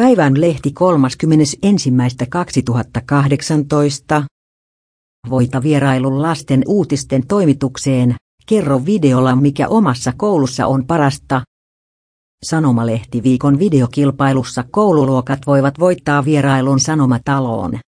Päivän lehti 31.2018. Voita vierailun lasten uutisten toimitukseen, kerro videolla mikä omassa koulussa on parasta. Sanomalehti viikon videokilpailussa koululuokat voivat voittaa vierailun Sanomataloon.